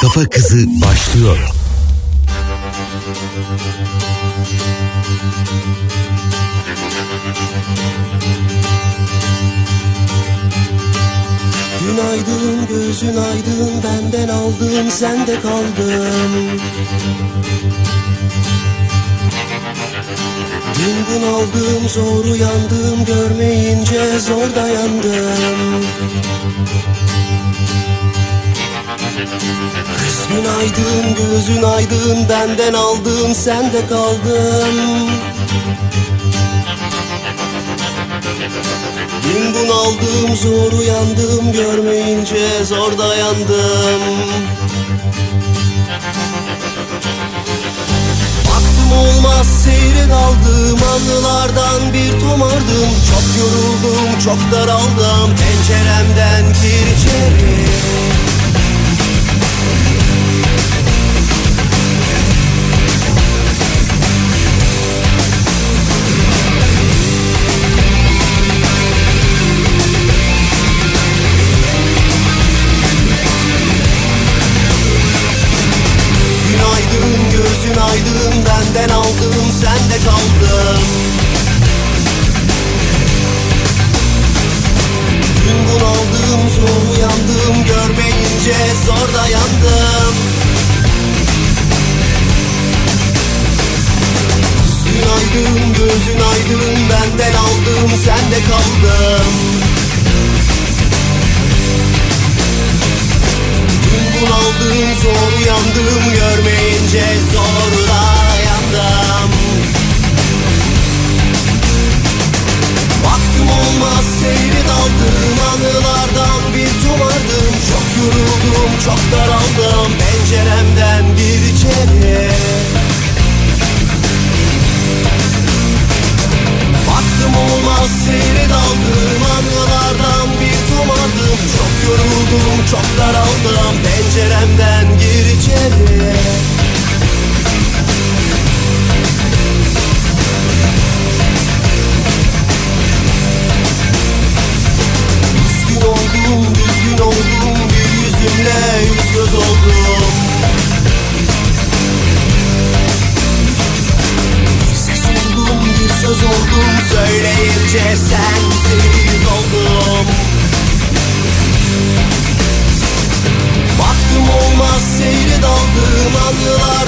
Kafa Kızı başlıyor. Günaydın gözün aydın benden aldım sende kaldım Dün bunaldım zor uyandım görmeyince zor dayandım Kız günaydın gözün aydın benden aldım sende kaldım Dün bunaldım zor uyandım görmeyince zor dayandım. Baktım olmaz seyre daldım anılardan bir tomardım. Çok yoruldum çok daraldım penceremden gir içeri aldım sende kaldım. Dün bunaldım zor uyandım görmeyince zor dayandım Baktım olmaz seyri daldım anılardan bir tomardım Çok yoruldum çok daraldım penceremden gir içeri olmaz seyre daldım anılardan bir tomardım Çok yoruldum çok daraldım penceremden gir içeri. Üzgün oldum düzgün oldum bir yüzümle yüz göz oldum söz oldum söyleyince sensiz oldum. Baktım olmaz seyri daldım anılardan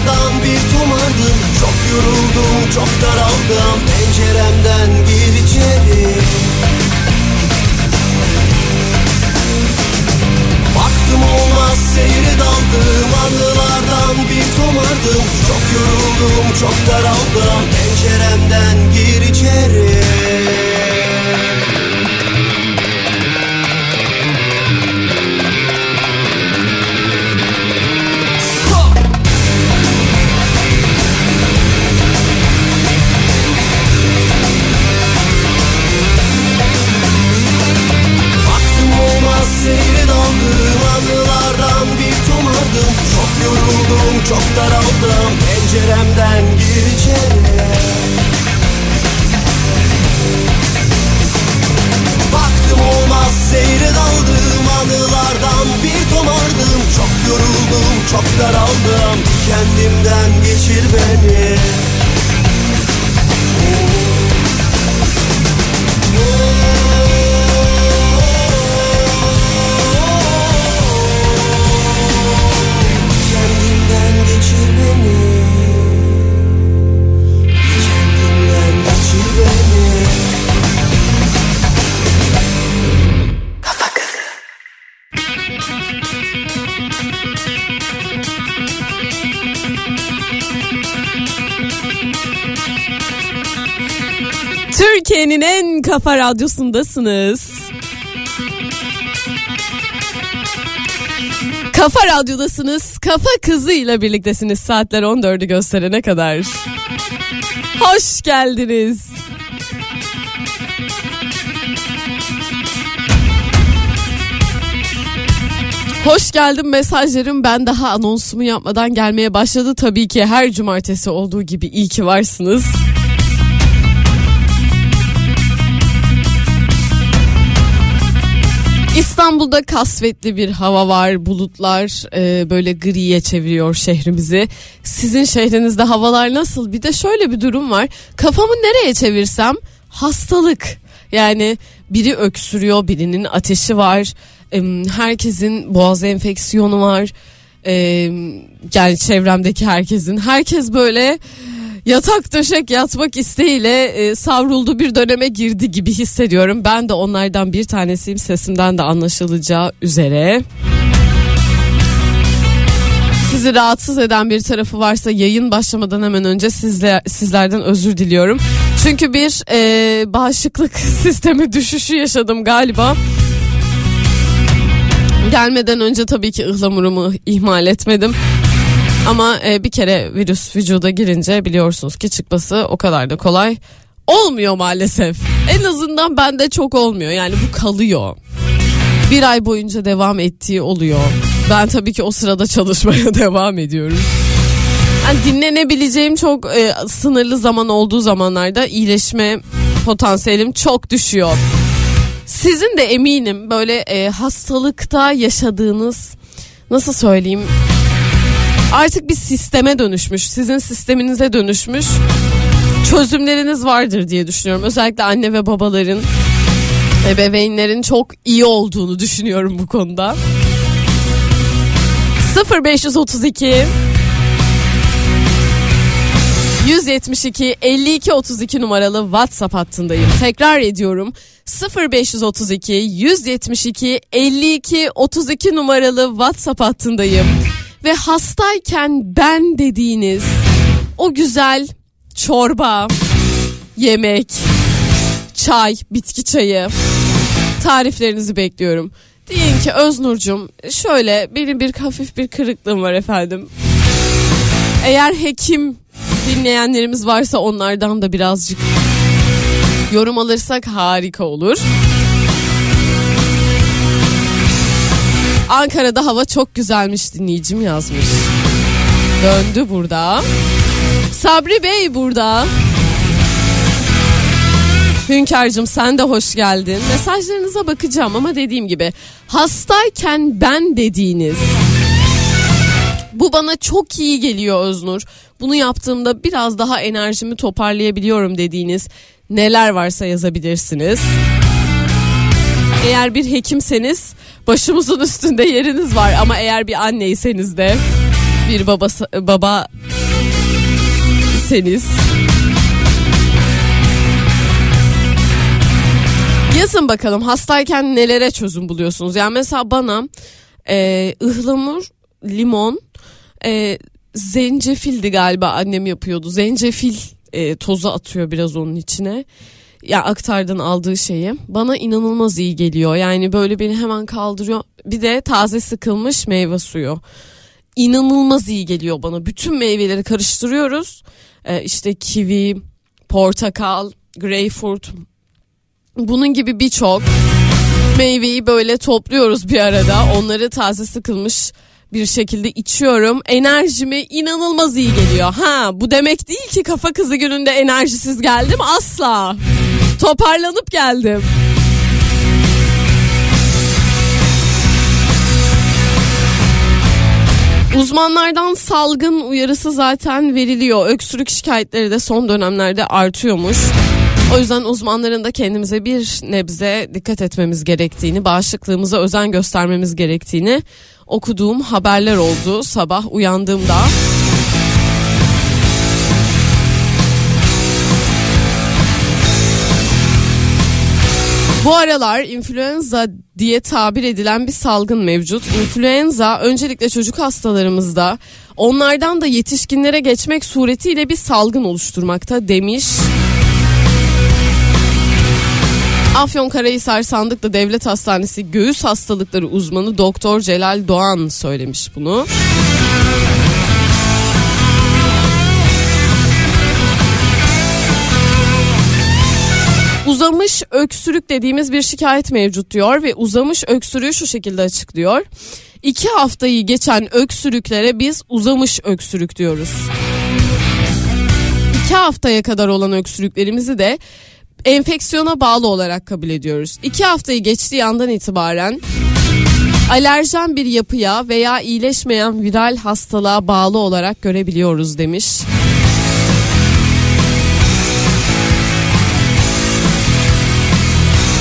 kafa radyosundasınız. Kafa Radyo'dasınız. Kafa Kızı ile birliktesiniz saatler 14'ü gösterene kadar. Hoş geldiniz. Hoş geldin mesajlarım ben daha anonsumu yapmadan gelmeye başladı. Tabii ki her cumartesi olduğu gibi iyi ki varsınız. İstanbul'da kasvetli bir hava var. Bulutlar e, böyle griye çeviriyor şehrimizi. Sizin şehrinizde havalar nasıl? Bir de şöyle bir durum var. Kafamı nereye çevirsem hastalık. Yani biri öksürüyor, birinin ateşi var. E, herkesin boğaz enfeksiyonu var. E, yani çevremdeki herkesin. Herkes böyle yatak döşek yatmak isteğiyle e, savruldu bir döneme girdi gibi hissediyorum. Ben de onlardan bir tanesiyim sesimden de anlaşılacağı üzere. Sizi rahatsız eden bir tarafı varsa yayın başlamadan hemen önce sizle, sizlerden özür diliyorum. Çünkü bir e, bağışıklık sistemi düşüşü yaşadım galiba. Gelmeden önce tabii ki ıhlamurumu ihmal etmedim. Ama e, bir kere virüs vücuda girince biliyorsunuz ki çıkması o kadar da kolay olmuyor maalesef. En azından bende çok olmuyor yani bu kalıyor. Bir ay boyunca devam ettiği oluyor. Ben tabii ki o sırada çalışmaya devam ediyorum. Yani dinlenebileceğim çok e, sınırlı zaman olduğu zamanlarda iyileşme potansiyelim çok düşüyor. Sizin de eminim böyle e, hastalıkta yaşadığınız nasıl söyleyeyim artık bir sisteme dönüşmüş. Sizin sisteminize dönüşmüş. Çözümleriniz vardır diye düşünüyorum. Özellikle anne ve babaların, ebeveynlerin çok iyi olduğunu düşünüyorum bu konuda. 0532 172 52 32 numaralı WhatsApp hattındayım. Tekrar ediyorum. 0532 172 52 32 numaralı WhatsApp hattındayım ve hastayken ben dediğiniz o güzel çorba, yemek, çay, bitki çayı tariflerinizi bekliyorum. Deyin ki Öznur'cum şöyle benim bir hafif bir kırıklığım var efendim. Eğer hekim dinleyenlerimiz varsa onlardan da birazcık yorum alırsak harika olur. Ankara'da hava çok güzelmiş dinleyicim yazmış. Döndü burada. Sabri Bey burada. Hünkar'cığım sen de hoş geldin. Mesajlarınıza bakacağım ama dediğim gibi hastayken ben dediğiniz bu bana çok iyi geliyor Öznur. Bunu yaptığımda biraz daha enerjimi toparlayabiliyorum dediğiniz neler varsa yazabilirsiniz. Eğer bir hekimseniz başımızın üstünde yeriniz var ama eğer bir anneyseniz de bir babası baba seniz Yazın bakalım hastayken nelere çözüm buluyorsunuz? Yani mesela bana e, ıhlamur, limon, e, zencefildi galiba annem yapıyordu. Zencefil e, tozu atıyor biraz onun içine ya aktardan aldığı şeyi bana inanılmaz iyi geliyor. Yani böyle beni hemen kaldırıyor. Bir de taze sıkılmış meyve suyu. İnanılmaz iyi geliyor bana. Bütün meyveleri karıştırıyoruz. Ee, işte kivi, portakal, greyfurt. Bunun gibi birçok meyveyi böyle topluyoruz bir arada. Onları taze sıkılmış bir şekilde içiyorum. Enerjime inanılmaz iyi geliyor. Ha bu demek değil ki kafa kızı gününde enerjisiz geldim asla. Toparlanıp geldim. Uzmanlardan salgın uyarısı zaten veriliyor. Öksürük şikayetleri de son dönemlerde artıyormuş. O yüzden uzmanların da kendimize bir nebze dikkat etmemiz gerektiğini, bağışıklığımıza özen göstermemiz gerektiğini okuduğum haberler oldu sabah uyandığımda. Bu aralar influenza diye tabir edilen bir salgın mevcut. İnfluenza öncelikle çocuk hastalarımızda onlardan da yetişkinlere geçmek suretiyle bir salgın oluşturmakta demiş. Afyonkarahisar Sandıklı Devlet Hastanesi Göğüs Hastalıkları uzmanı Doktor Celal Doğan söylemiş bunu. Uzamış öksürük dediğimiz bir şikayet mevcut diyor ve uzamış öksürüğü şu şekilde açıklıyor. İki haftayı geçen öksürüklere biz uzamış öksürük diyoruz. İki haftaya kadar olan öksürüklerimizi de enfeksiyona bağlı olarak kabul ediyoruz. İki haftayı geçtiği andan itibaren alerjen bir yapıya veya iyileşmeyen viral hastalığa bağlı olarak görebiliyoruz demiş.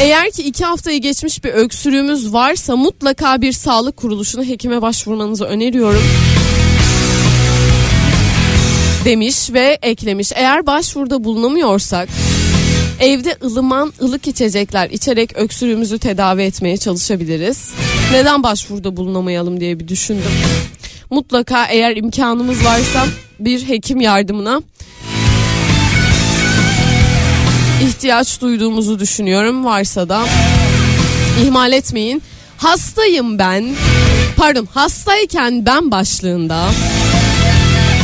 Eğer ki iki haftayı geçmiş bir öksürüğümüz varsa mutlaka bir sağlık kuruluşuna hekime başvurmanızı öneriyorum. Demiş ve eklemiş. Eğer başvuruda bulunamıyorsak evde ılıman ılık içecekler içerek öksürüğümüzü tedavi etmeye çalışabiliriz. Neden başvuruda bulunamayalım diye bir düşündüm. Mutlaka eğer imkanımız varsa bir hekim yardımına ihtiyaç duyduğumuzu düşünüyorum. Varsa da ihmal etmeyin. Hastayım ben. Pardon, hastayken ben başlığında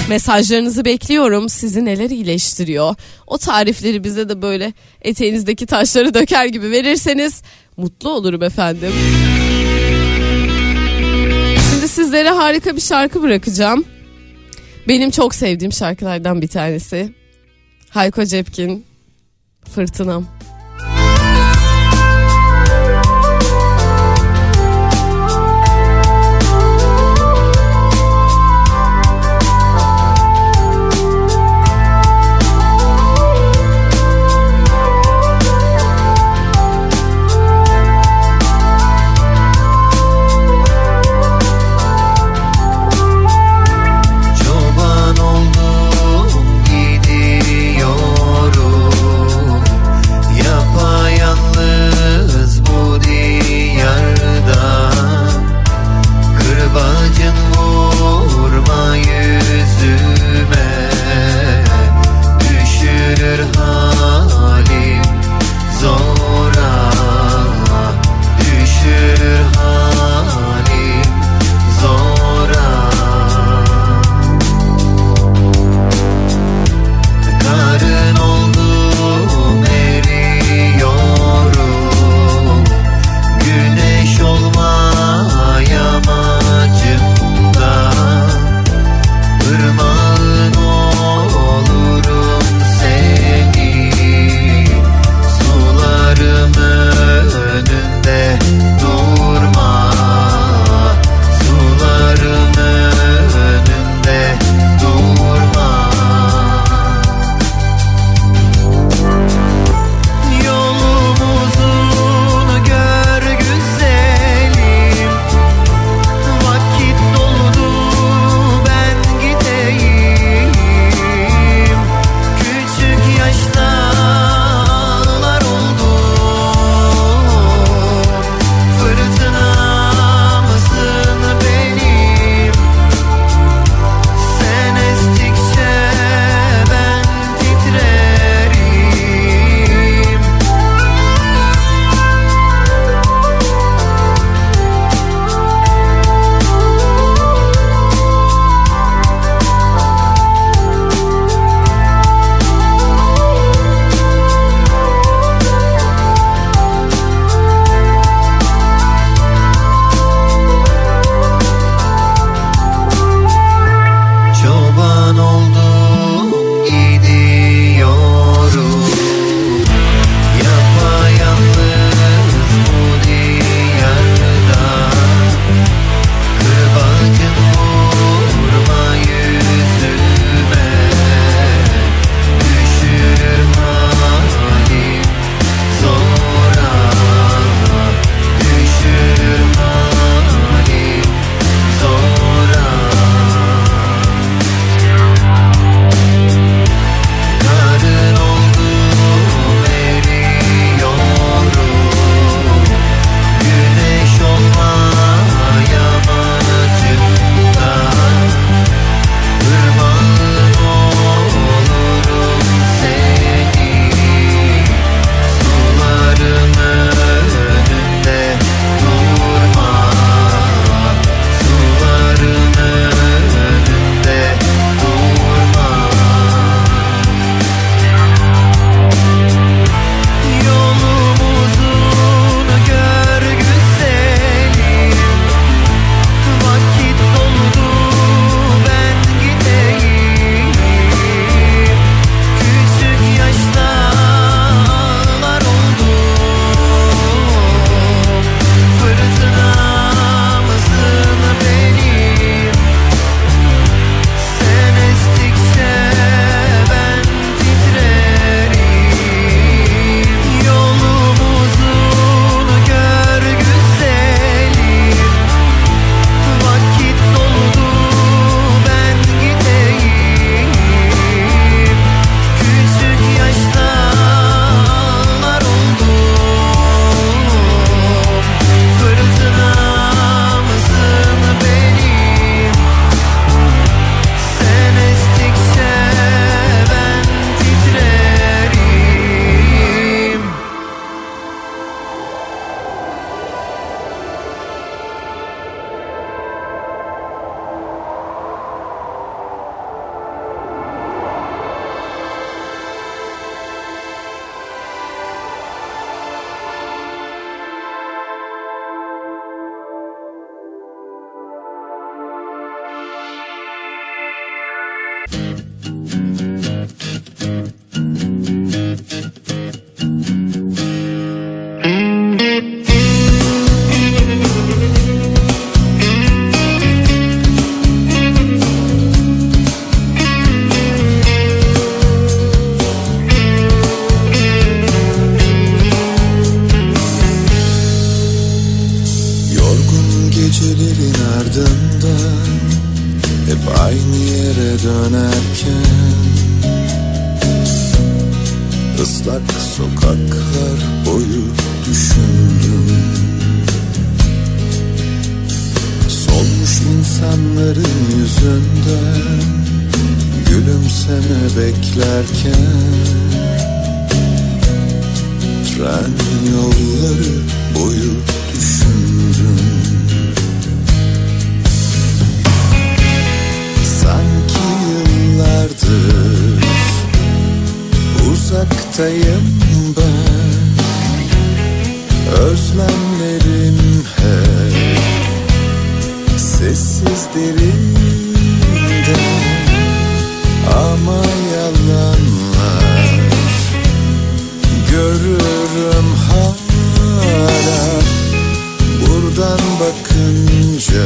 mesajlarınızı bekliyorum. Sizi neler iyileştiriyor? O tarifleri bize de böyle eteğinizdeki taşları döker gibi verirseniz mutlu olurum efendim. Şimdi sizlere harika bir şarkı bırakacağım. Benim çok sevdiğim şarkılardan bir tanesi. Hayko Cepkin Fırtınam. İnsanların yüzünden Gülümseme beklerken Tren yolları boyu düşündüm. Sanki yıllardır uzaktayım ben. Özlemlerim hep sessiz derinde Ama yalanlar görürüm hala. Buradan bakınca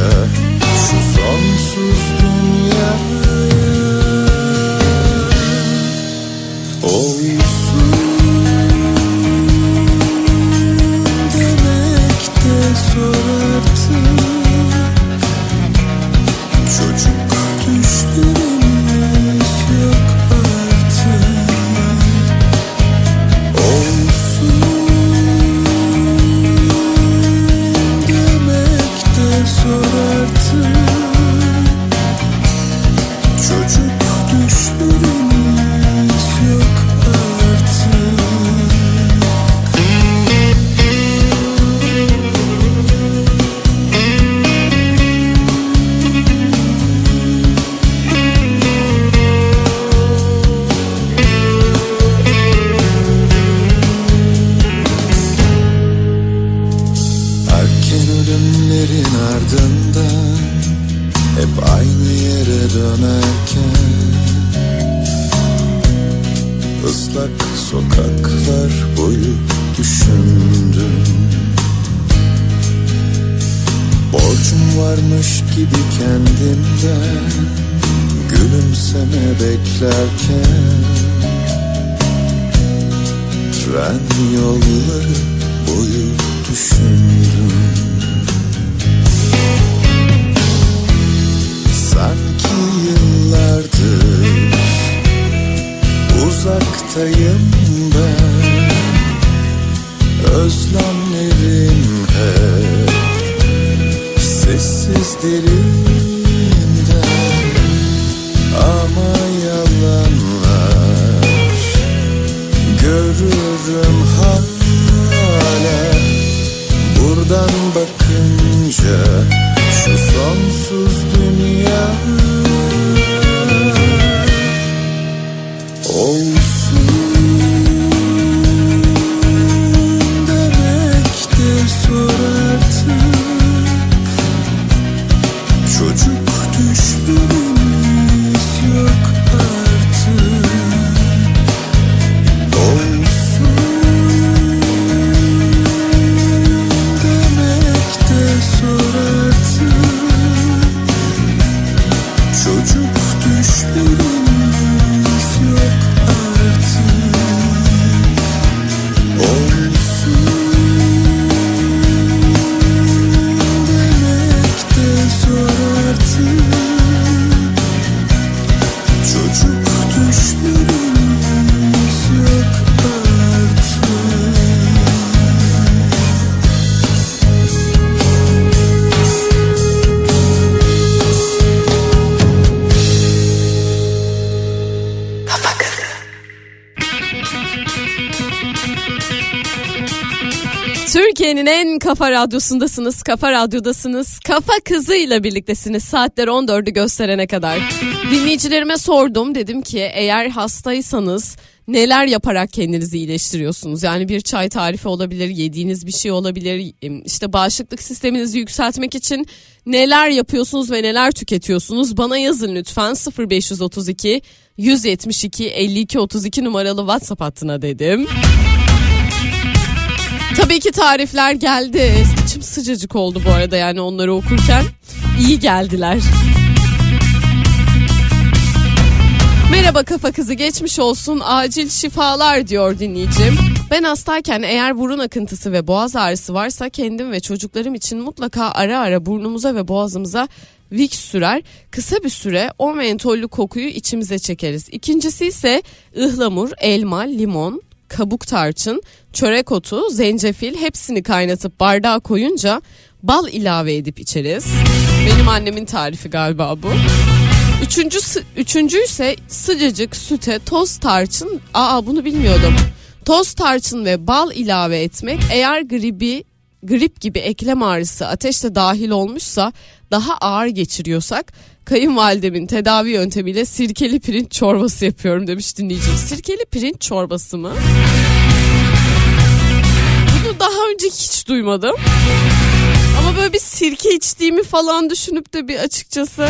kafa radyosundasınız, kafa radyodasınız, kafa kızıyla birliktesiniz saatler 14'ü gösterene kadar. Dinleyicilerime sordum dedim ki eğer hastaysanız neler yaparak kendinizi iyileştiriyorsunuz? Yani bir çay tarifi olabilir, yediğiniz bir şey olabilir, işte bağışıklık sisteminizi yükseltmek için neler yapıyorsunuz ve neler tüketiyorsunuz? Bana yazın lütfen 0532 172 52 32 numaralı WhatsApp hattına dedim. Tabii ki tarifler geldi. İçim sıcacık oldu bu arada yani onları okurken. iyi geldiler. Merhaba kafa kızı geçmiş olsun acil şifalar diyor dinleyicim. Ben hastayken eğer burun akıntısı ve boğaz ağrısı varsa kendim ve çocuklarım için mutlaka ara ara burnumuza ve boğazımıza Vicks sürer. Kısa bir süre o mentollü kokuyu içimize çekeriz. İkincisi ise ıhlamur, elma, limon, kabuk tarçın, çörek otu, zencefil hepsini kaynatıp bardağa koyunca bal ilave edip içeriz. Benim annemin tarifi galiba bu. Üçüncü, üçüncü ise sıcacık süte toz tarçın. Aa bunu bilmiyordum. Toz tarçın ve bal ilave etmek eğer gribi grip gibi eklem ağrısı ateşte dahil olmuşsa daha ağır geçiriyorsak kayınvalidemin tedavi yöntemiyle sirkeli pirinç çorbası yapıyorum demiş dinleyicim. Sirkeli pirinç çorbası mı? Bunu daha önce hiç duymadım. Ama böyle bir sirke içtiğimi falan düşünüp de bir açıkçası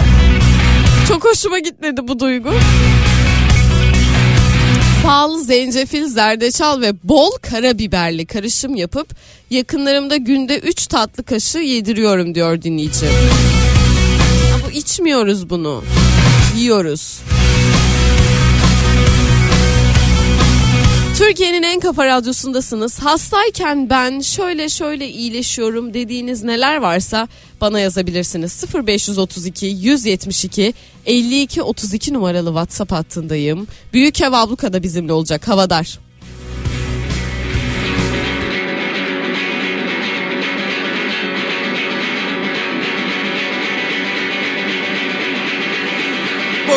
çok hoşuma gitmedi bu duygu. Pahalı zencefil, zerdeçal ve bol karabiberli karışım yapıp yakınlarımda günde 3 tatlı kaşığı yediriyorum diyor dinleyici. İçmiyoruz bunu. Yiyoruz. Türkiye'nin en kafa radyosundasınız. Hastayken ben şöyle şöyle iyileşiyorum dediğiniz neler varsa bana yazabilirsiniz. 0532 172 52 32 numaralı WhatsApp hattındayım. Büyük Ev Abluka da bizimle olacak. Havadar.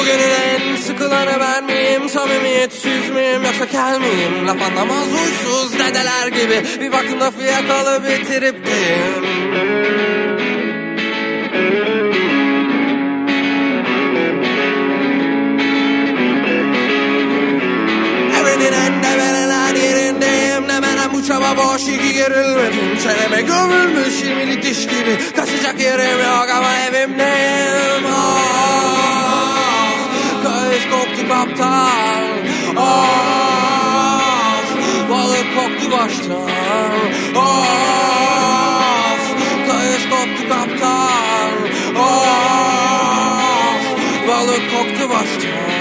Bugünün en sıkılanı ben miyim? Samimiyetsiz miyim yoksa kel miyim? Laf anlamaz huysuz dedeler gibi Bir baktım lafı yakalı bitirip deyim Evrenin en de verilen yerindeyim Ne menem bu çaba boş iki gerilmedim Çeneme gömülmüş yirmili diş gibi Kaçacak yerim yok ama evimdeyim Ah, Koptu kaptan Of Balık koktu baştan Of Kayış koptu kaptan. Of Balık koktu baştan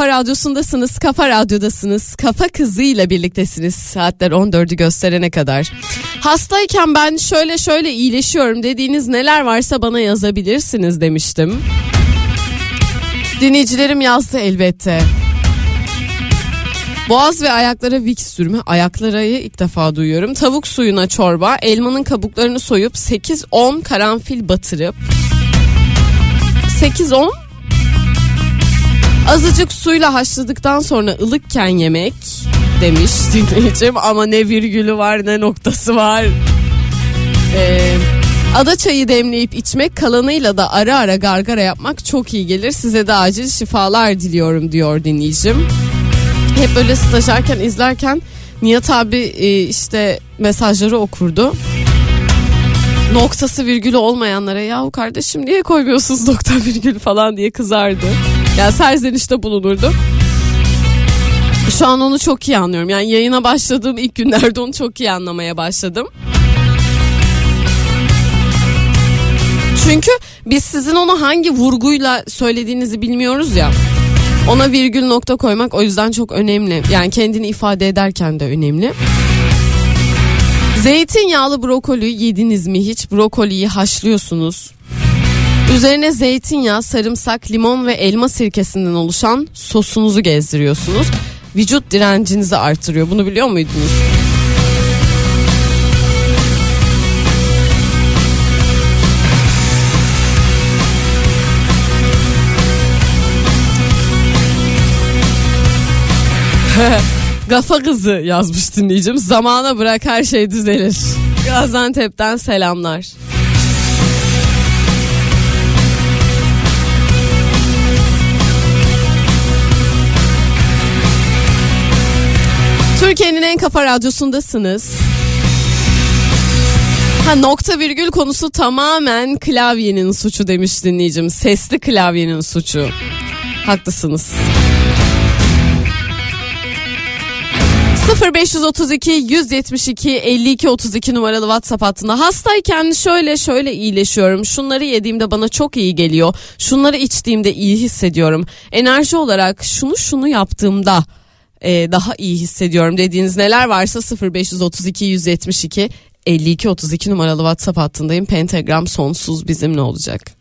kafa radyosundasınız. Kafa radyodasınız. Kafa kızıyla birliktesiniz. Saatler 14'ü gösterene kadar. Hastayken ben şöyle şöyle iyileşiyorum dediğiniz neler varsa bana yazabilirsiniz demiştim. Dinleyicilerim yazdı elbette. Boğaz ve ayaklara Vicks sürme. Ayaklarayı ilk defa duyuyorum. Tavuk suyuna çorba. Elmanın kabuklarını soyup 8-10 karanfil batırıp 8-10 Azıcık suyla haşladıktan sonra ılıkken yemek demiş dinleyicim ama ne virgülü var ne noktası var. Ee, ada çayı demleyip içmek kalanıyla da ara ara gargara yapmak çok iyi gelir. Size de acil şifalar diliyorum diyor dinleyicim. Hep böyle stajyerken izlerken Nihat abi e, işte mesajları okurdu. Noktası virgülü olmayanlara yahu kardeşim niye koymuyorsunuz nokta virgül falan diye kızardı. Yani serzenişte bulunurdu. Şu an onu çok iyi anlıyorum. Yani yayına başladığım ilk günlerde onu çok iyi anlamaya başladım. Çünkü biz sizin onu hangi vurguyla söylediğinizi bilmiyoruz ya. Ona virgül nokta koymak o yüzden çok önemli. Yani kendini ifade ederken de önemli. Zeytinyağlı brokoli yediniz mi hiç? Brokoliyi haşlıyorsunuz. Üzerine zeytinyağı, sarımsak, limon ve elma sirkesinden oluşan sosunuzu gezdiriyorsunuz. Vücut direncinizi artırıyor. Bunu biliyor muydunuz? Gafa kızı yazmış dinleyicim. Zamana bırak her şey düzelir. Gaziantep'ten selamlar. Türkiye'nin en kafa radyosundasınız. Ha nokta virgül konusu tamamen klavyenin suçu demiş dinleyicim. Sesli klavyenin suçu. Haklısınız. 0532 172 52 32 numaralı WhatsApp hattında hastayken şöyle şöyle iyileşiyorum. Şunları yediğimde bana çok iyi geliyor. Şunları içtiğimde iyi hissediyorum. Enerji olarak şunu şunu yaptığımda e, daha iyi hissediyorum dediğiniz neler varsa 0532 172 52 32 numaralı WhatsApp hattındayım. Pentagram sonsuz bizimle olacak.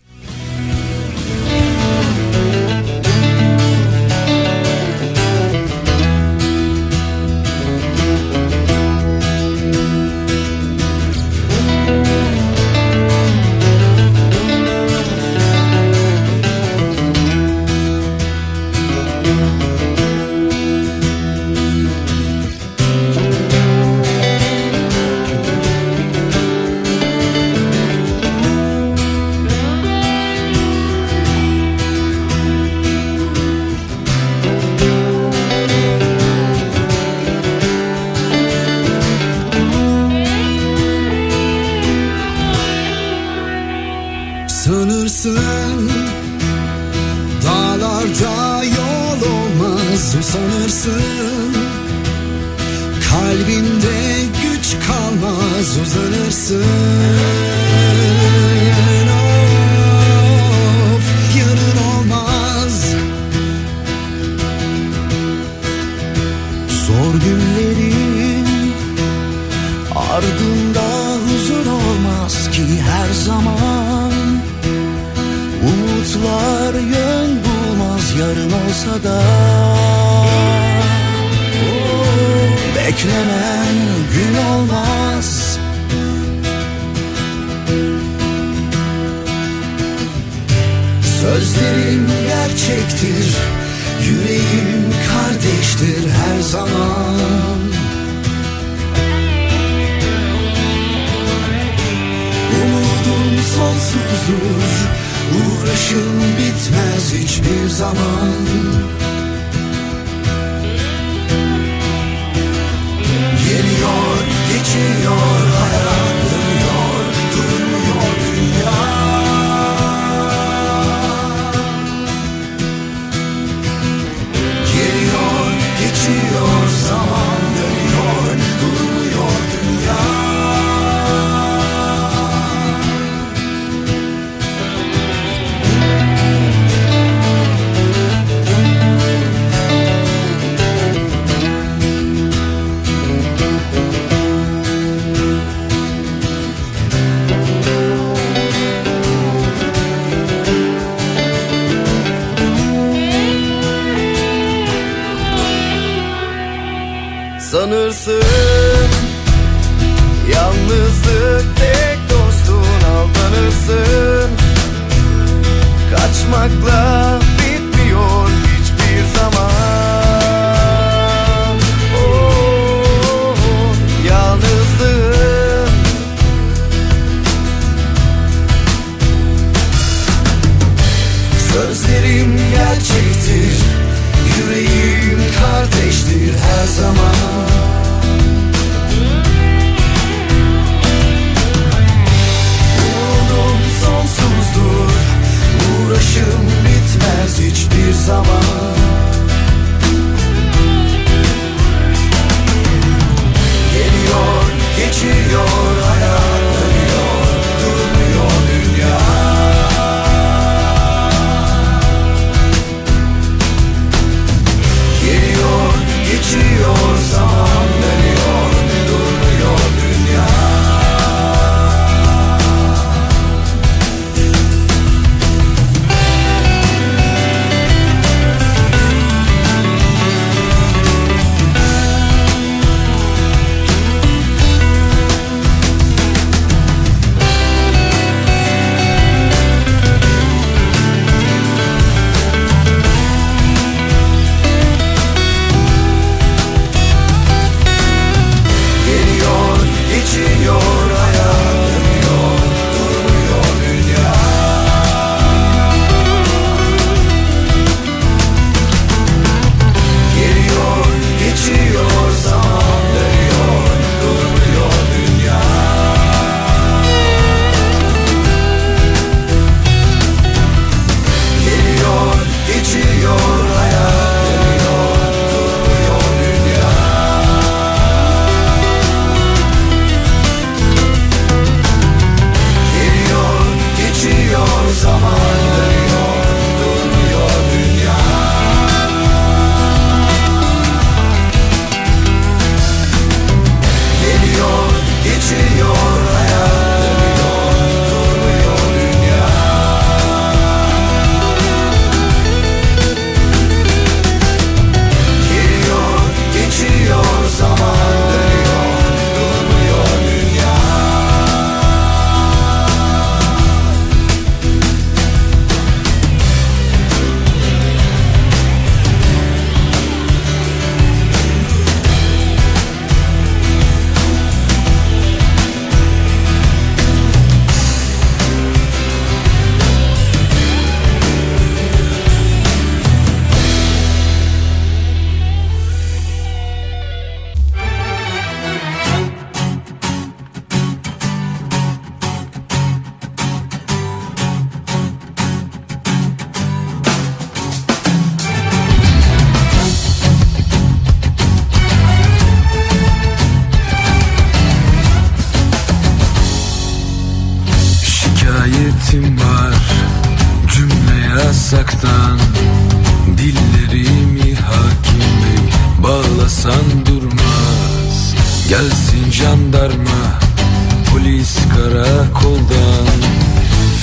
Polis karakoldan.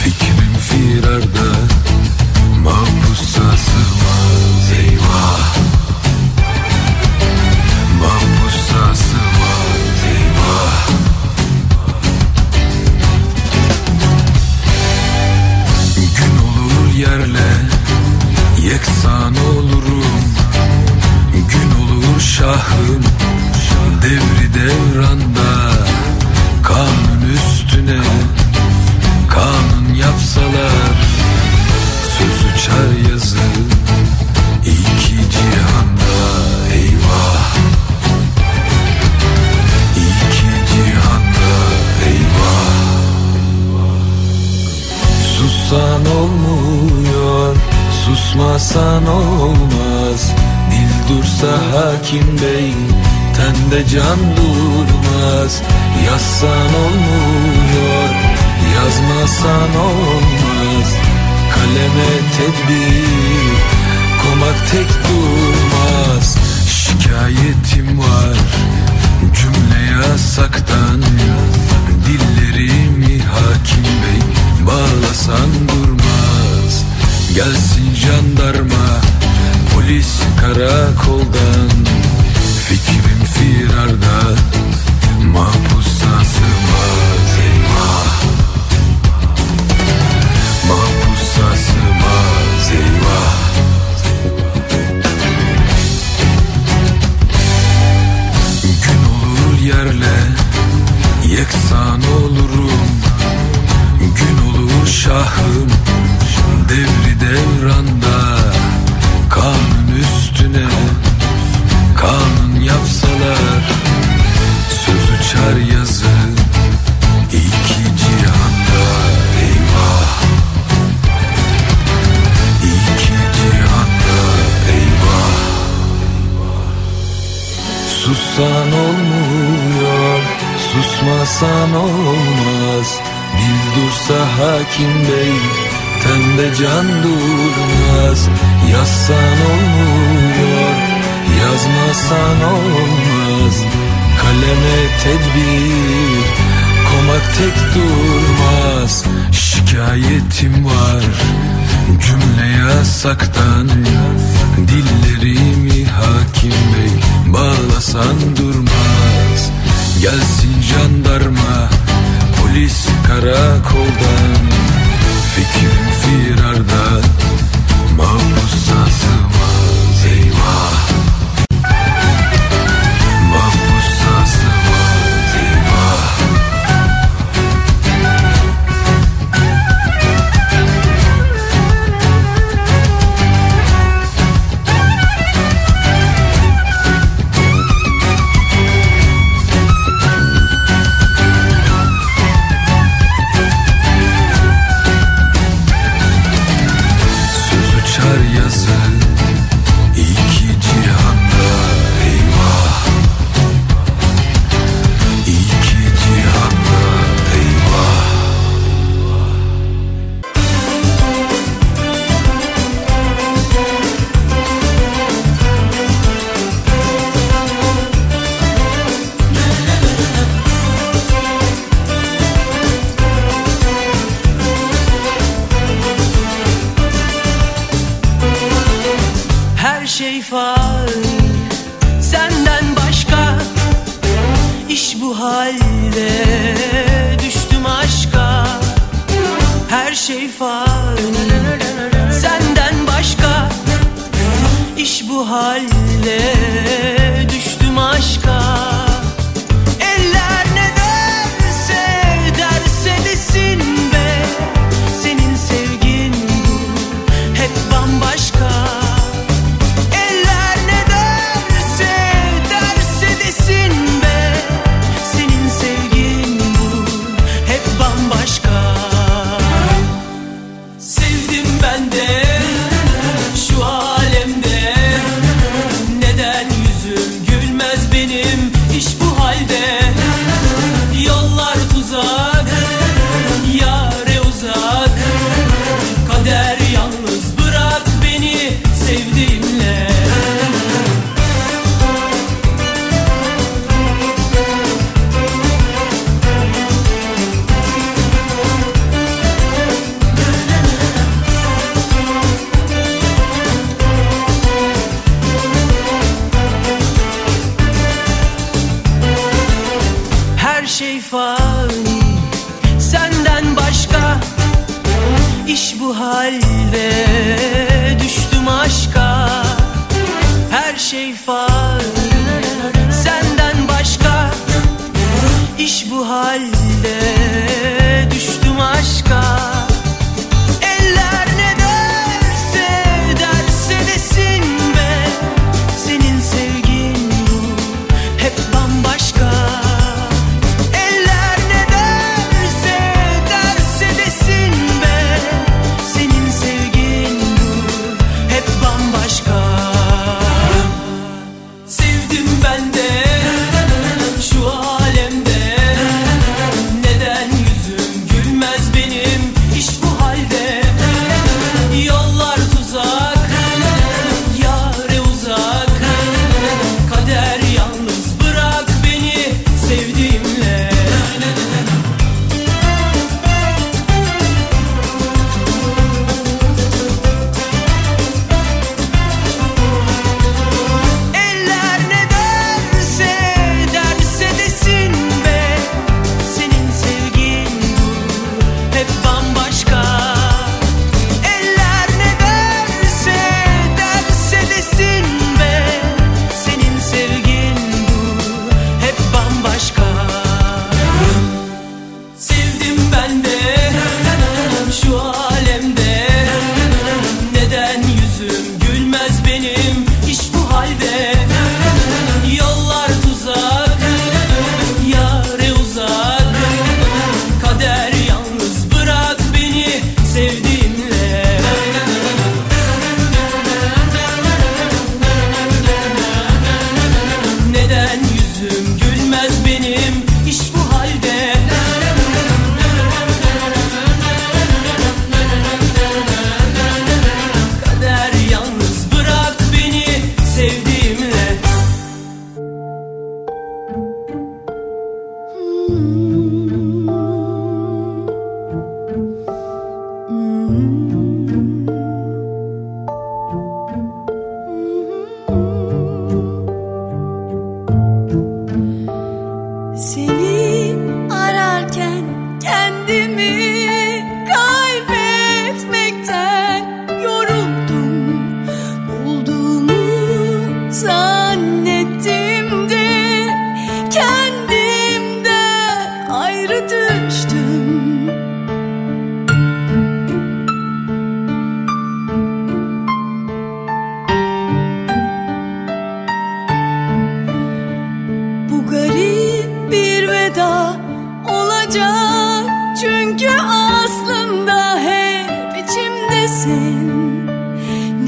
Fikrim firarda mahpusa sığmaz eyvah. Mahpusa sığmaz eyvah. Gün olur yerle yeksan olurum. Gün olur şahım devri devranda üstüne kanun yapsalar Söz uçar yazı iki cihanda eyvah. İki cihanda eyvah. Sussan olmuyor Susmasan olmaz. Dil dursa hakim bey Tende can durmaz. Yazsan olmuyor Yazmasan olmaz. Kaleme tedbir Komak tek durmaz. Şikayetim var Cümle yasaktan. Dillerimi hakim bey Bağlasan durmaz. Gelsin jandarma Polis karakoldan sığmaz eyvah. Mahpusa sığmaz eyvah. Gün olur yerle Yeksan olurum. Gün olur şahım Devri devranda Susmasan olmaz. Dil dursa hakim bey Tende can durmaz. Yazsan olmuyor Yazmasan olmaz. Kaleme tedbir Komak tek durmaz. Şikayetim var Cümle yasaktan. Dillerimi hakim bey Bağlasan durmaz Gelsin jandarma Polis karakoldan Fikrim firarda Mahpusa sığmaz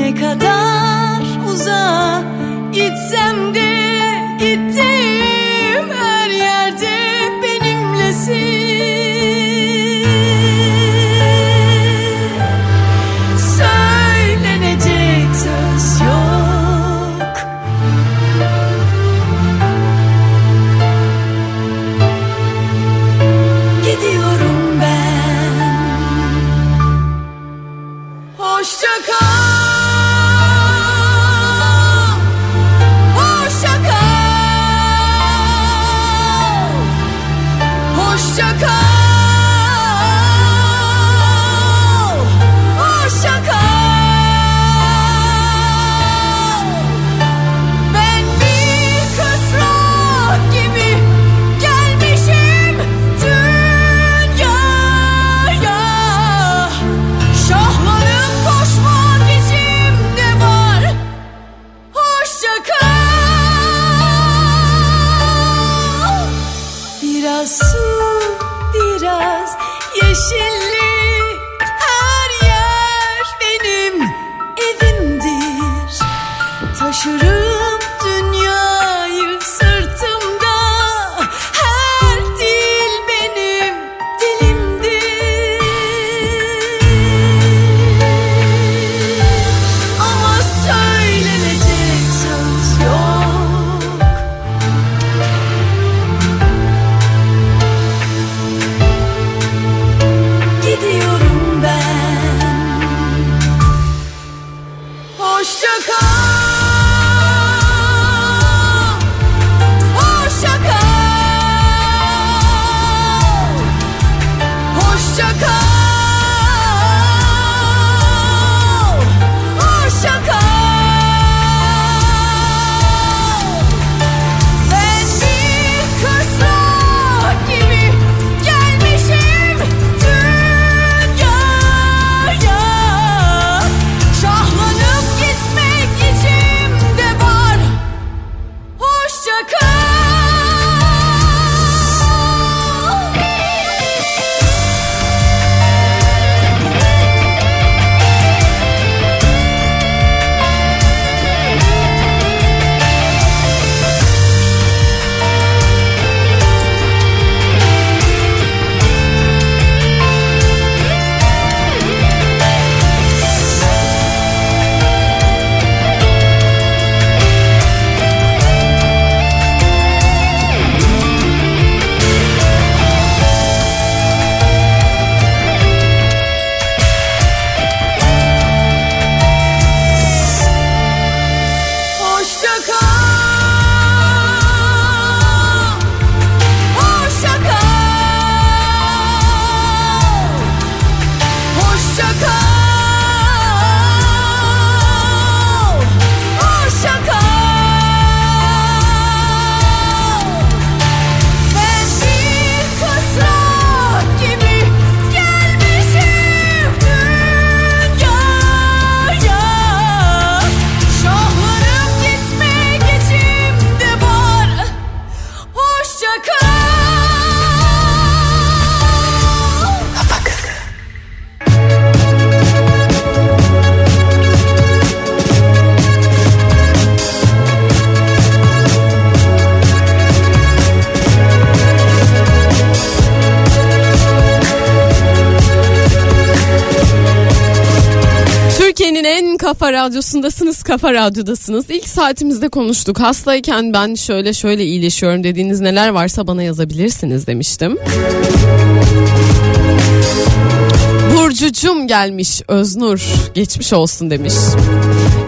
Ne kadar uzağa gitsem de radyosundasınız, kafa radyodasınız. İlk saatimizde konuştuk. Hastayken ben şöyle şöyle iyileşiyorum dediğiniz neler varsa bana yazabilirsiniz demiştim. Burcucum gelmiş Öznur geçmiş olsun demiş.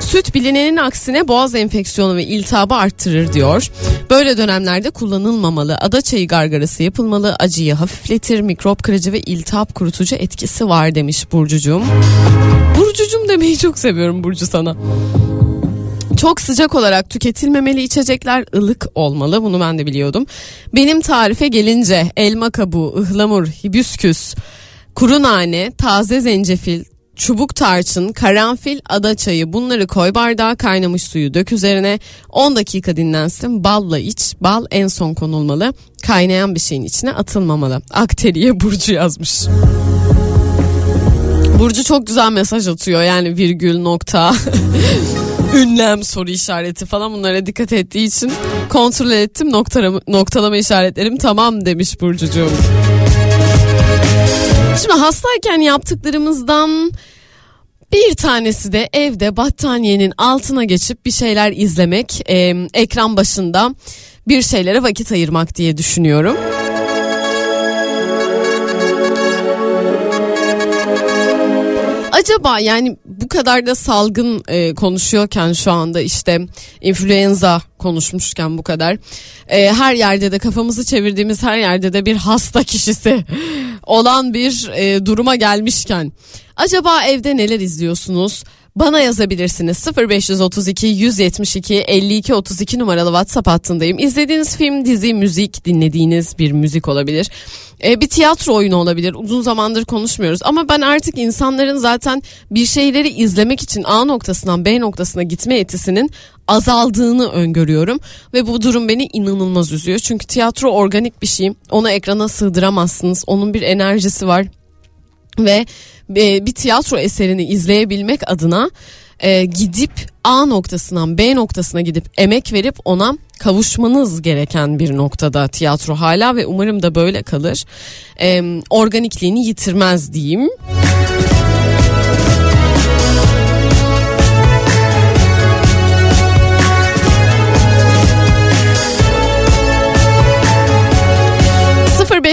Süt bilinenin aksine boğaz enfeksiyonu ve iltihabı arttırır diyor. Böyle dönemlerde kullanılmamalı. Ada çayı gargarası yapılmalı. Acıyı hafifletir, mikrop kırıcı ve iltihap kurutucu etkisi var demiş Burcucum. Burcucum demeyi çok seviyorum Burcu sana. Çok sıcak olarak tüketilmemeli içecekler ılık olmalı. Bunu ben de biliyordum. Benim tarife gelince elma kabuğu, ıhlamur, hibüsküs, kuru nane, taze zencefil, çubuk tarçın, karanfil, ada çayı bunları koy bardağa kaynamış suyu dök üzerine 10 dakika dinlensin balla iç bal en son konulmalı kaynayan bir şeyin içine atılmamalı akteriye Burcu yazmış. Burcu çok güzel mesaj atıyor yani virgül nokta ünlem soru işareti falan bunlara dikkat ettiği için kontrol ettim noktalama, noktalama işaretlerim tamam demiş Burcucuğum. Şimdi hastayken yaptıklarımızdan bir tanesi de evde battaniyenin altına geçip bir şeyler izlemek, e, ekran başında bir şeylere vakit ayırmak diye düşünüyorum. Acaba yani bu kadar da salgın e, konuşuyorken şu anda işte influenza konuşmuşken bu kadar e, her yerde de kafamızı çevirdiğimiz her yerde de bir hasta kişisi olan bir e, duruma gelmişken acaba evde neler izliyorsunuz? Bana yazabilirsiniz 0532 172 52 32 numaralı WhatsApp hattındayım. İzlediğiniz film, dizi, müzik, dinlediğiniz bir müzik olabilir. Ee, bir tiyatro oyunu olabilir. Uzun zamandır konuşmuyoruz ama ben artık insanların zaten bir şeyleri izlemek için A noktasından B noktasına gitme etisinin azaldığını öngörüyorum ve bu durum beni inanılmaz üzüyor. Çünkü tiyatro organik bir şey. Onu ekrana sığdıramazsınız. Onun bir enerjisi var ve e, bir tiyatro eserini izleyebilmek adına e, gidip A noktasından B noktasına gidip emek verip ona kavuşmanız gereken bir noktada tiyatro hala ve umarım da böyle kalır. E, organikliğini yitirmez diyeyim.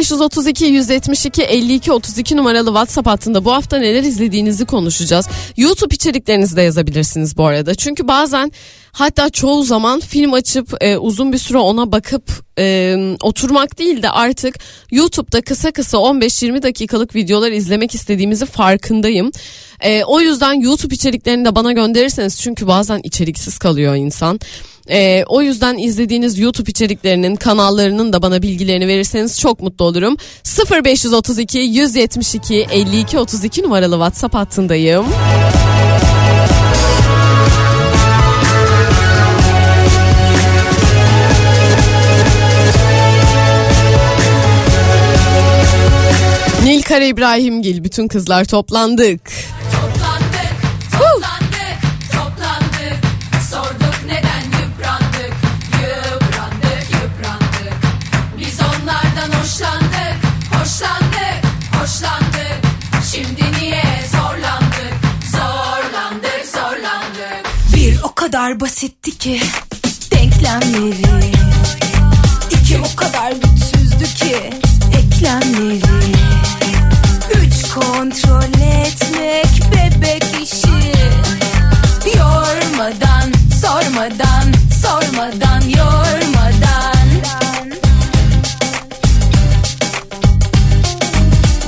...0532 172 52 32 numaralı WhatsApp hattında bu hafta neler izlediğinizi konuşacağız. YouTube içeriklerinizi de yazabilirsiniz bu arada. Çünkü bazen hatta çoğu zaman film açıp e, uzun bir süre ona bakıp e, oturmak değil de artık YouTube'da kısa kısa 15-20 dakikalık videolar izlemek istediğimizi farkındayım. E, o yüzden YouTube içeriklerini de bana gönderirseniz çünkü bazen içeriksiz kalıyor insan. E, o yüzden izlediğiniz YouTube içeriklerinin kanallarının da bana bilgilerini verirseniz çok mutlu olurum. 0532 172 52 32 numaralı WhatsApp hattındayım. Nilkara İbrahimgil bütün kızlar toplandık. Toplandık, toplandık, toplandık. Sorduk neden yıprandık, yıprandık, yıprandık. Biz onlardan hoşlandık, hoşlandık, hoşlandık. Şimdi niye zorlandık, zorlandık, zorlandık. Bir o kadar basitti ki denklemleri İki o kadar güçsüzdü ki eklemleri kontrol etmek bebek işi. Yormadan, sormadan, sormadan, yormadan.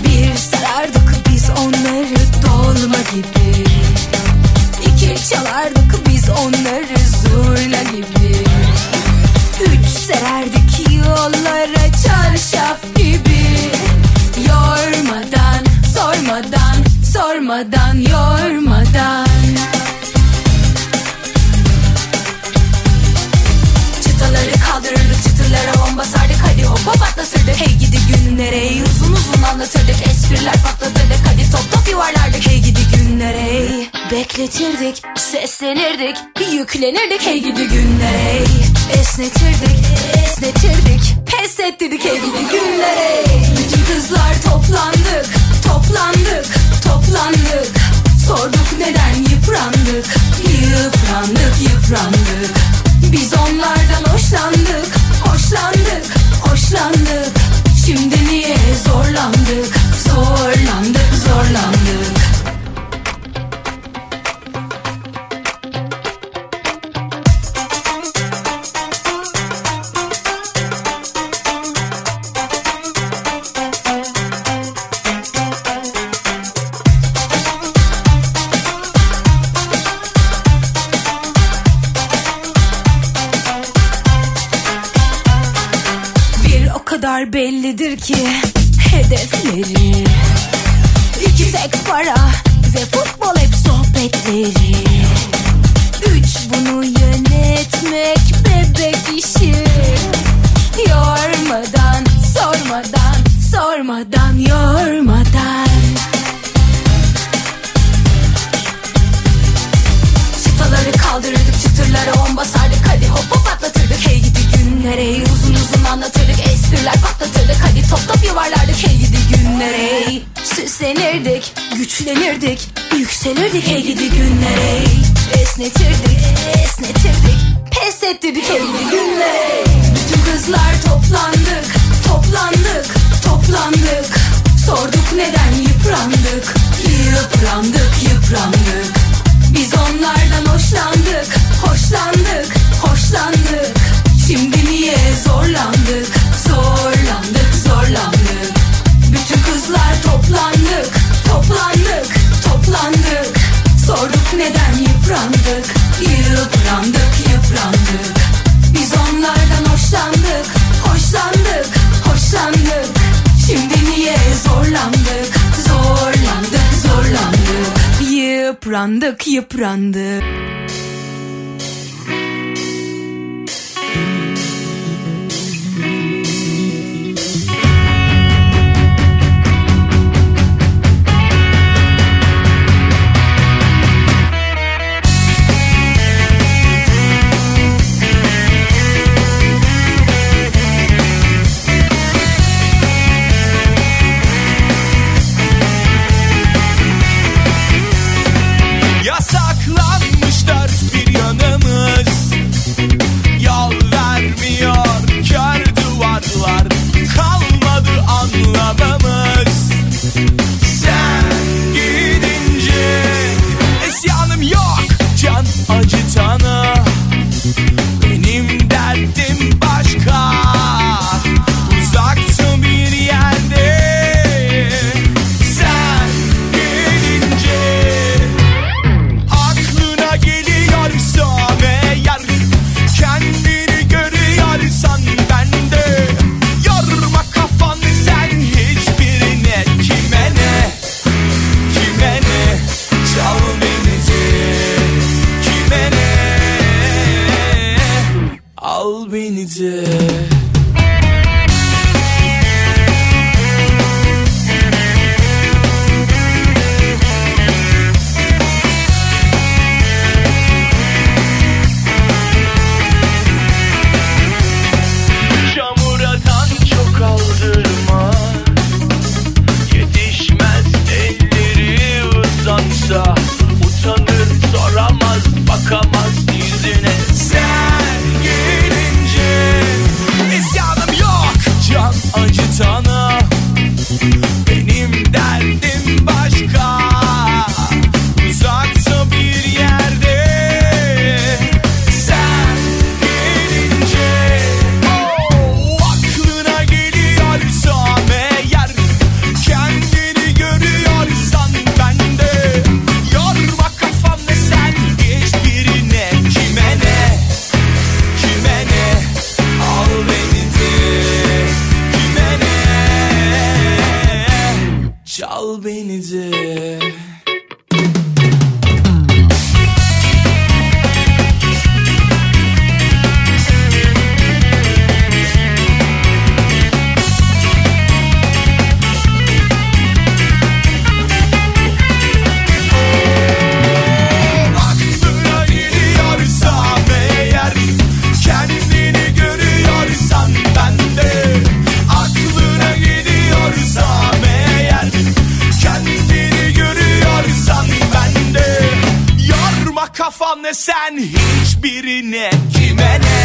Bir sarardık biz onları dolma gibi. İki çalardık biz onları zurna gibi. Üç sererdik yollara bekletirdik seslenirdik yüklenirdik. Hey gidi günlere esnetirdik esnetirdik. Pes ettirdik Hey gidi günlere Bütün kızlar toplandık toplandık toplandık. Sorduk neden yıprandık yıprandık yıprandık. Biz onlardan hoşlandık, hoşlandık, hoşlandık. Şimdi niye zorlandık, zorlandık, zorlandık. Bellidir ki Kafanı sen hiçbirine Kime ne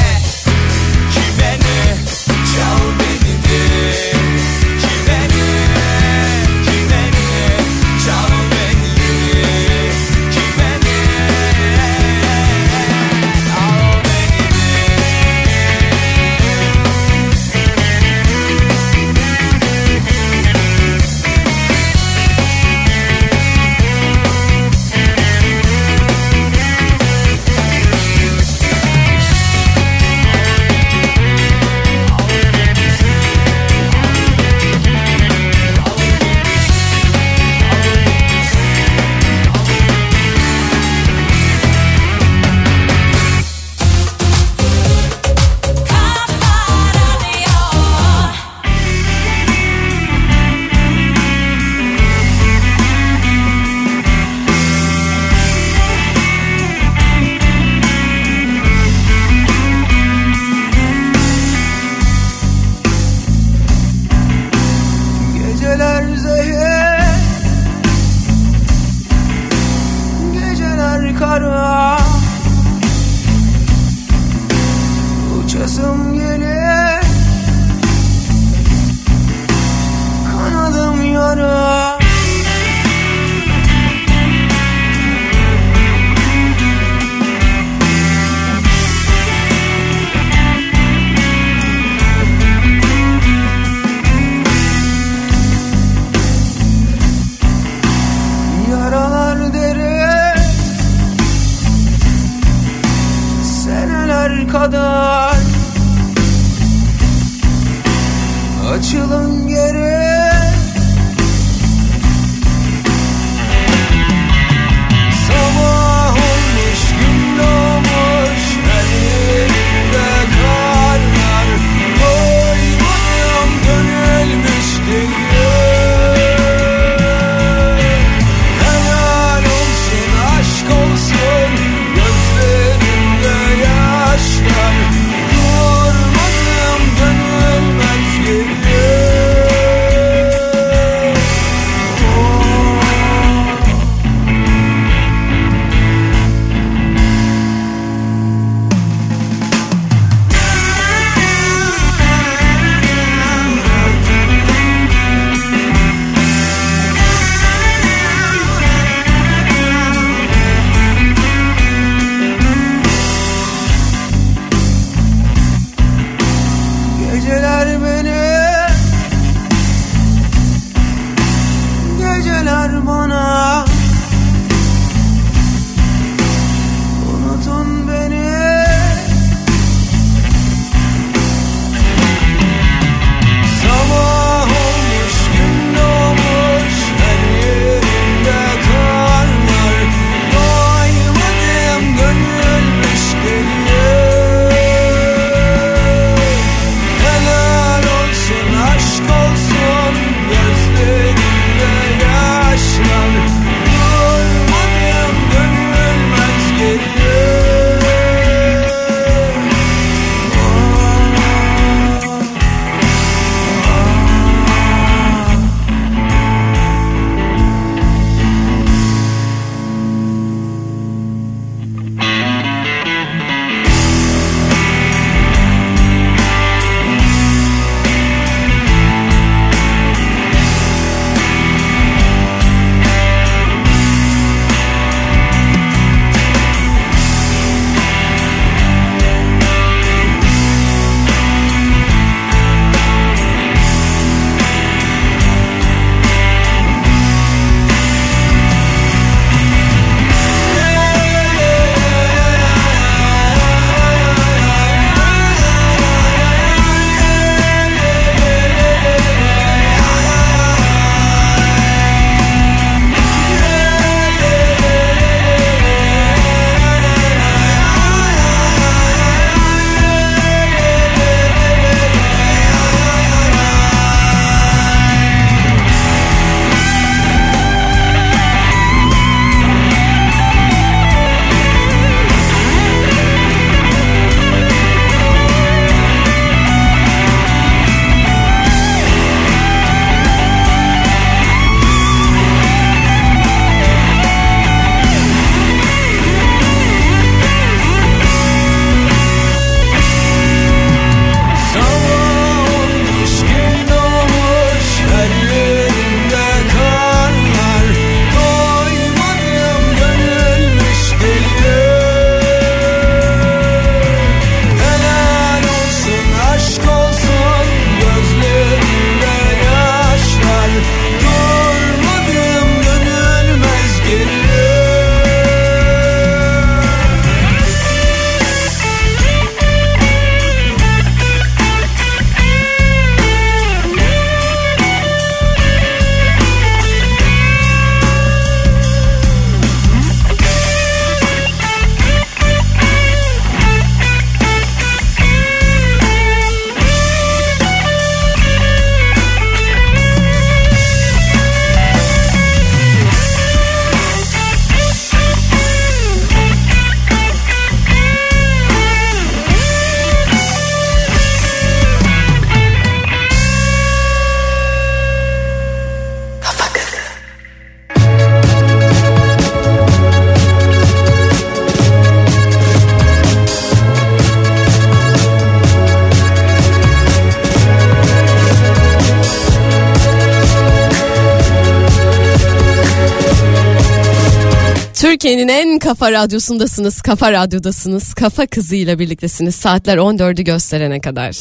Türkiye'nin en kafa radyosundasınız, kafa radyodasınız, kafa kızıyla birliktesiniz. Saatler 14'ü gösterene kadar.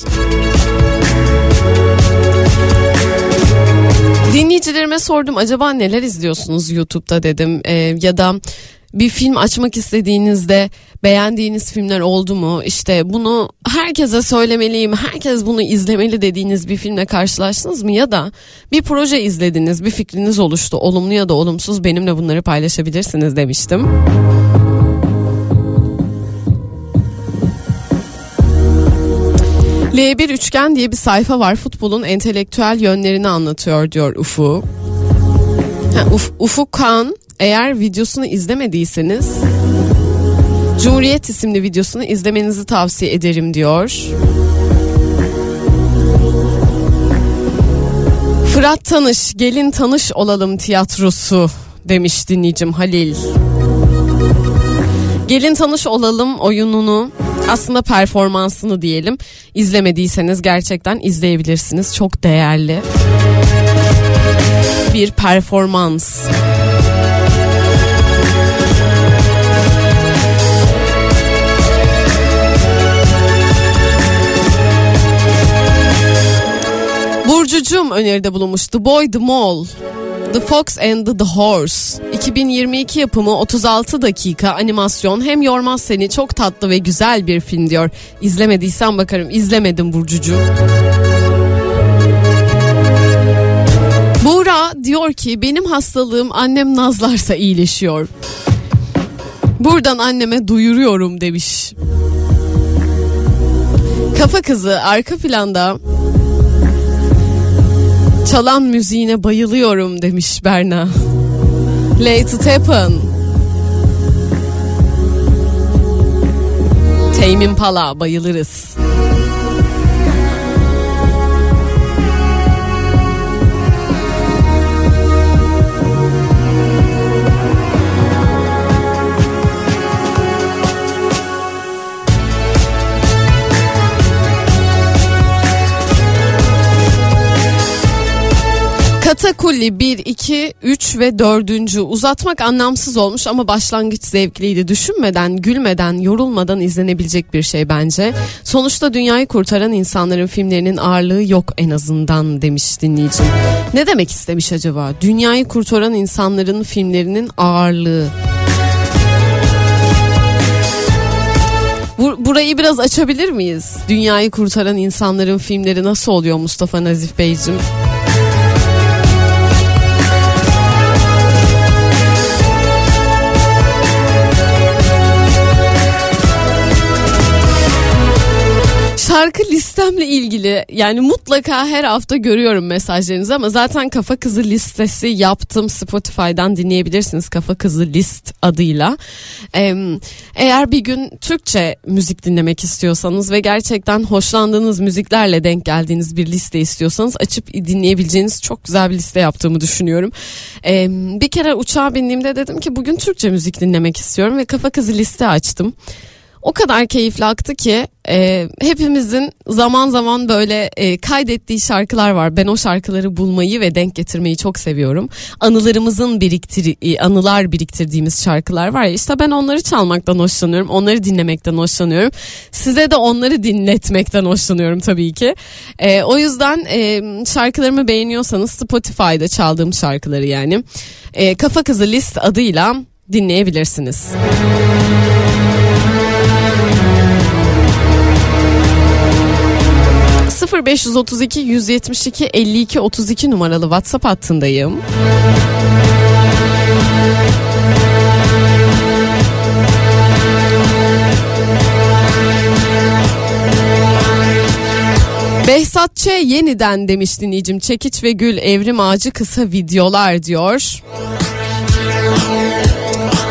Dinleyicilerime sordum acaba neler izliyorsunuz YouTube'da dedim Ee, ya da bir film açmak istediğinizde beğendiğiniz filmler oldu mu? İşte bunu herkese söylemeliyim, herkes bunu izlemeli dediğiniz bir filmle karşılaştınız mı? Ya da bir proje izlediniz, bir fikriniz oluştu, olumlu ya da olumsuz benimle bunları paylaşabilirsiniz demiştim. L1 Üçgen diye bir sayfa var. Futbolun entelektüel yönlerini anlatıyor diyor Ufu. Ha, Uf, Ufuk Kan eğer videosunu izlemediyseniz Cumhuriyet isimli videosunu izlemenizi tavsiye ederim diyor. Fırat Tanış, gelin tanış olalım tiyatrosu demiş dinleyicim Halil. Gelin tanış olalım oyununu aslında performansını diyelim izlemediyseniz gerçekten izleyebilirsiniz. Çok değerli bir performans. Burcucum öneride bulunmuş The Boy The Mole The Fox and the Horse 2022 yapımı 36 dakika animasyon hem yormaz seni çok tatlı ve güzel bir film diyor. İzlemediysen bakarım izlemedim Burcucuğum. Buğra diyor ki benim hastalığım annem nazlarsa iyileşiyor. Buradan anneme duyuruyorum demiş. Kafa kızı arka planda çalan müziğine bayılıyorum demiş Berna. Let it happen. Tame Impala bayılırız. Katakulli 1, 2, 3 ve 4. uzatmak anlamsız olmuş ama başlangıç zevkliydi. Düşünmeden, gülmeden, yorulmadan izlenebilecek bir şey bence. Sonuçta dünyayı kurtaran insanların filmlerinin ağırlığı yok en azından demiş dinleyicim. Ne demek istemiş acaba? Dünyayı kurtaran insanların filmlerinin ağırlığı. Bu- Burayı biraz açabilir miyiz? Dünyayı kurtaran insanların filmleri nasıl oluyor Mustafa Nazif Beyciğim? Şarkı listemle ilgili yani mutlaka her hafta görüyorum mesajlarınızı ama zaten Kafa Kızı listesi yaptım Spotify'dan dinleyebilirsiniz Kafa Kızı list adıyla. Ee, eğer bir gün Türkçe müzik dinlemek istiyorsanız ve gerçekten hoşlandığınız müziklerle denk geldiğiniz bir liste istiyorsanız açıp dinleyebileceğiniz çok güzel bir liste yaptığımı düşünüyorum. Ee, bir kere uçağa bindiğimde dedim ki bugün Türkçe müzik dinlemek istiyorum ve Kafa Kızı liste açtım o kadar keyifli aktı ki e, hepimizin zaman zaman böyle e, kaydettiği şarkılar var. Ben o şarkıları bulmayı ve denk getirmeyi çok seviyorum. Anılarımızın biriktir e, anılar biriktirdiğimiz şarkılar var ya işte ben onları çalmaktan hoşlanıyorum. Onları dinlemekten hoşlanıyorum. Size de onları dinletmekten hoşlanıyorum tabii ki. E, o yüzden e, şarkılarımı beğeniyorsanız Spotify'da çaldığım şarkıları yani e, Kafa Kızı List adıyla dinleyebilirsiniz. 0532 172 52 32 numaralı WhatsApp hattındayım. Behzat Ç yeniden demiş dinleyicim. Çekiç ve Gül Evrim Ağacı kısa videolar diyor.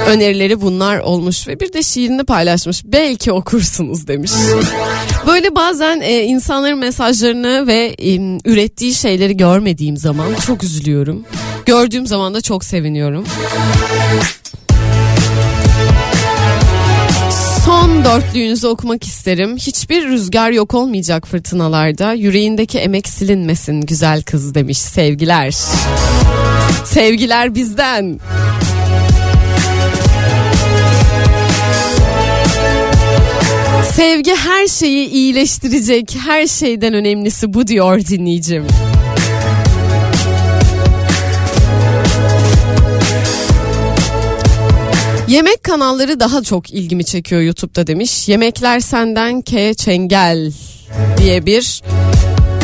Önerileri bunlar olmuş ve bir de şiirini paylaşmış. Belki okursunuz demiş. Böyle bazen e, insanların mesajlarını ve e, ürettiği şeyleri görmediğim zaman çok üzülüyorum. Gördüğüm zaman da çok seviniyorum. Son dörtlüğünüzü okumak isterim. Hiçbir rüzgar yok olmayacak fırtınalarda. Yüreğindeki emek silinmesin güzel kız demiş sevgiler. Sevgiler bizden. Sevgi her şeyi iyileştirecek. Her şeyden önemlisi bu diyor dinleyicim. Yemek kanalları daha çok ilgimi çekiyor YouTube'da demiş. Yemekler senden K Çengel diye bir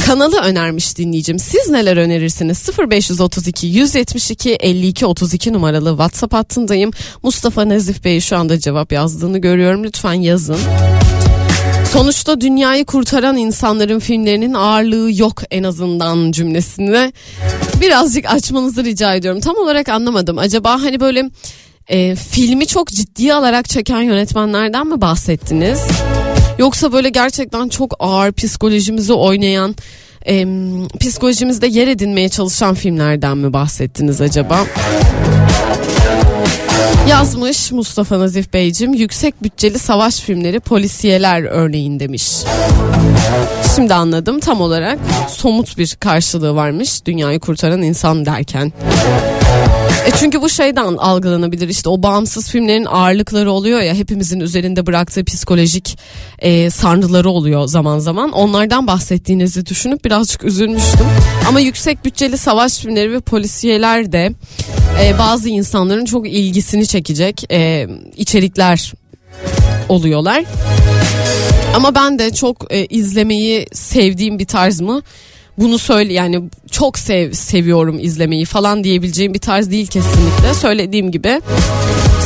kanalı önermiş dinleyicim. Siz neler önerirsiniz? 0532 172 52 32 numaralı WhatsApp hattındayım. Mustafa Nezif Bey şu anda cevap yazdığını görüyorum. Lütfen yazın. Sonuçta dünyayı kurtaran insanların filmlerinin ağırlığı yok en azından cümlesini birazcık açmanızı rica ediyorum. Tam olarak anlamadım. Acaba hani böyle e, filmi çok ciddiye alarak çeken yönetmenlerden mi bahsettiniz? Yoksa böyle gerçekten çok ağır psikolojimizi oynayan, e, psikolojimizde yer edinmeye çalışan filmlerden mi bahsettiniz acaba? Yazmış Mustafa Nazif Beyciğim yüksek bütçeli savaş filmleri polisiyeler örneğin demiş. Şimdi anladım tam olarak somut bir karşılığı varmış dünyayı kurtaran insan derken. E çünkü bu şeyden algılanabilir işte o bağımsız filmlerin ağırlıkları oluyor ya hepimizin üzerinde bıraktığı psikolojik e, sarnıları oluyor zaman zaman. Onlardan bahsettiğinizi düşünüp birazcık üzülmüştüm. Ama yüksek bütçeli savaş filmleri ve polisiyeler de e, bazı insanların çok ilgisini çekecek e, içerikler oluyorlar. Ama ben de çok e, izlemeyi sevdiğim bir tarz mı? Bunu söyle yani çok sev seviyorum izlemeyi falan diyebileceğim bir tarz değil kesinlikle. Söylediğim gibi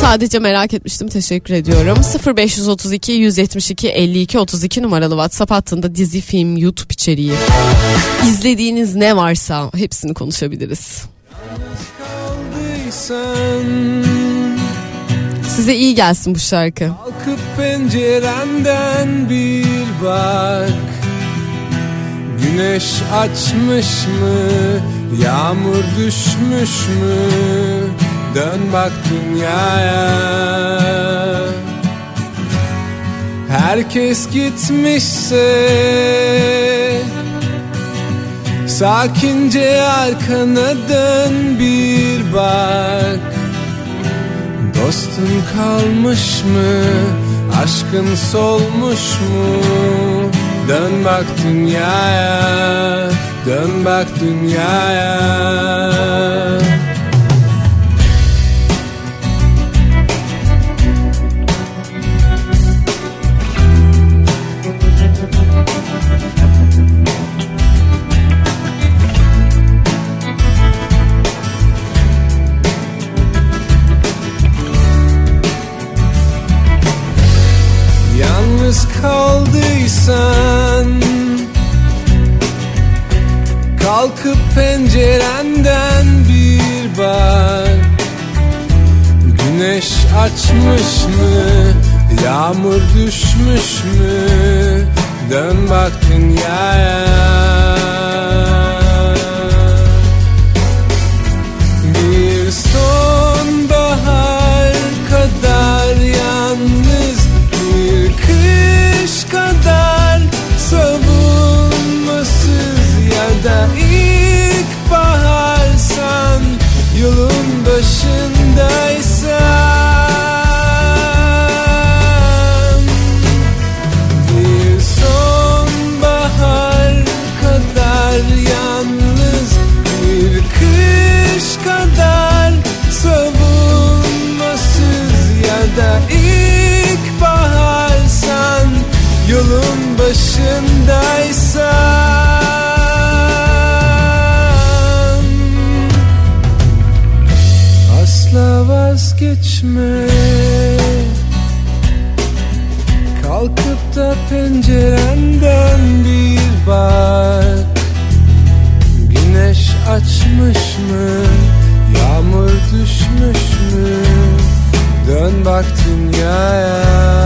sadece merak etmiştim. Teşekkür ediyorum. 0532 172 52 32 numaralı WhatsApp hattında dizi, film, YouTube içeriği. İzlediğiniz ne varsa hepsini konuşabiliriz. Kaldıysan Size iyi gelsin bu şarkı. Kalkıp pencerenden bir bak Güneş açmış mı? Yağmur düşmüş mü? Dön bak dünyaya Herkes gitmişse Sakince arkana dön bir bak Dostun kalmış mı? Aşkın solmuş mu? Dön bak dünyaya Dön bak dünyaya Kalkıp pencerenden bir bak Güneş açmış mı? Yağmur düşmüş mü? Dön bak dünyaya Bir sonbahar kadar yalnız Bir kış kadar savunmasız Ya da ilkbaharsan Yolun başındaysan bir sonbahar kadar yalnız Bir kış kadar savunmasız Ya da ilkbaharsan Yolun başındaysan vazgeçme Kalkıp da pencerenden bir bak Güneş açmış mı? Yağmur düşmüş mü? Dön bak dünyaya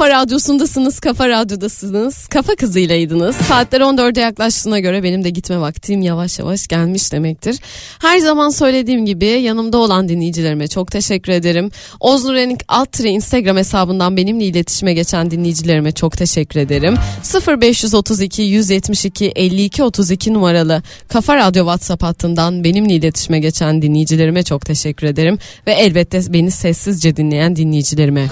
kafa radyosundasınız, kafa radyodasınız. Kafa kızıylaydınız. Saatler 14'e yaklaştığına göre benim de gitme vaktim yavaş yavaş gelmiş demektir. Her zaman söylediğim gibi yanımda olan dinleyicilerime çok teşekkür ederim. Oznurenik Altri Instagram hesabından benimle iletişime geçen dinleyicilerime çok teşekkür ederim. 0532 172 52 32 numaralı Kafa Radyo WhatsApp hattından benimle iletişime geçen dinleyicilerime çok teşekkür ederim. Ve elbette beni sessizce dinleyen dinleyicilerime.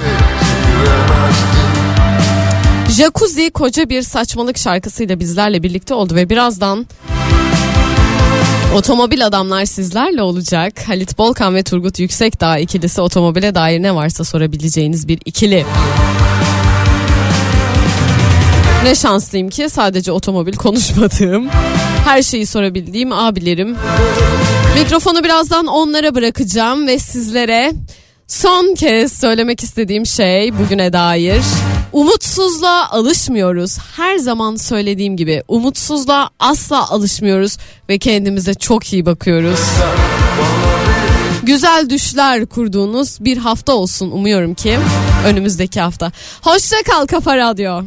Jacuzzi koca bir saçmalık şarkısıyla bizlerle birlikte oldu ve birazdan Otomobil adamlar sizlerle olacak. Halit Bolkan ve Turgut Yüksekdağ ikilisi otomobile dair ne varsa sorabileceğiniz bir ikili. Ne şanslıyım ki sadece otomobil konuşmadığım, her şeyi sorabildiğim abilerim. Mikrofonu birazdan onlara bırakacağım ve sizlere son kez söylemek istediğim şey bugüne dair. Umutsuzluğa alışmıyoruz. Her zaman söylediğim gibi umutsuzluğa asla alışmıyoruz ve kendimize çok iyi bakıyoruz. Güzel düşler kurduğunuz bir hafta olsun umuyorum ki önümüzdeki hafta. Hoşça kal Kafa Radyo.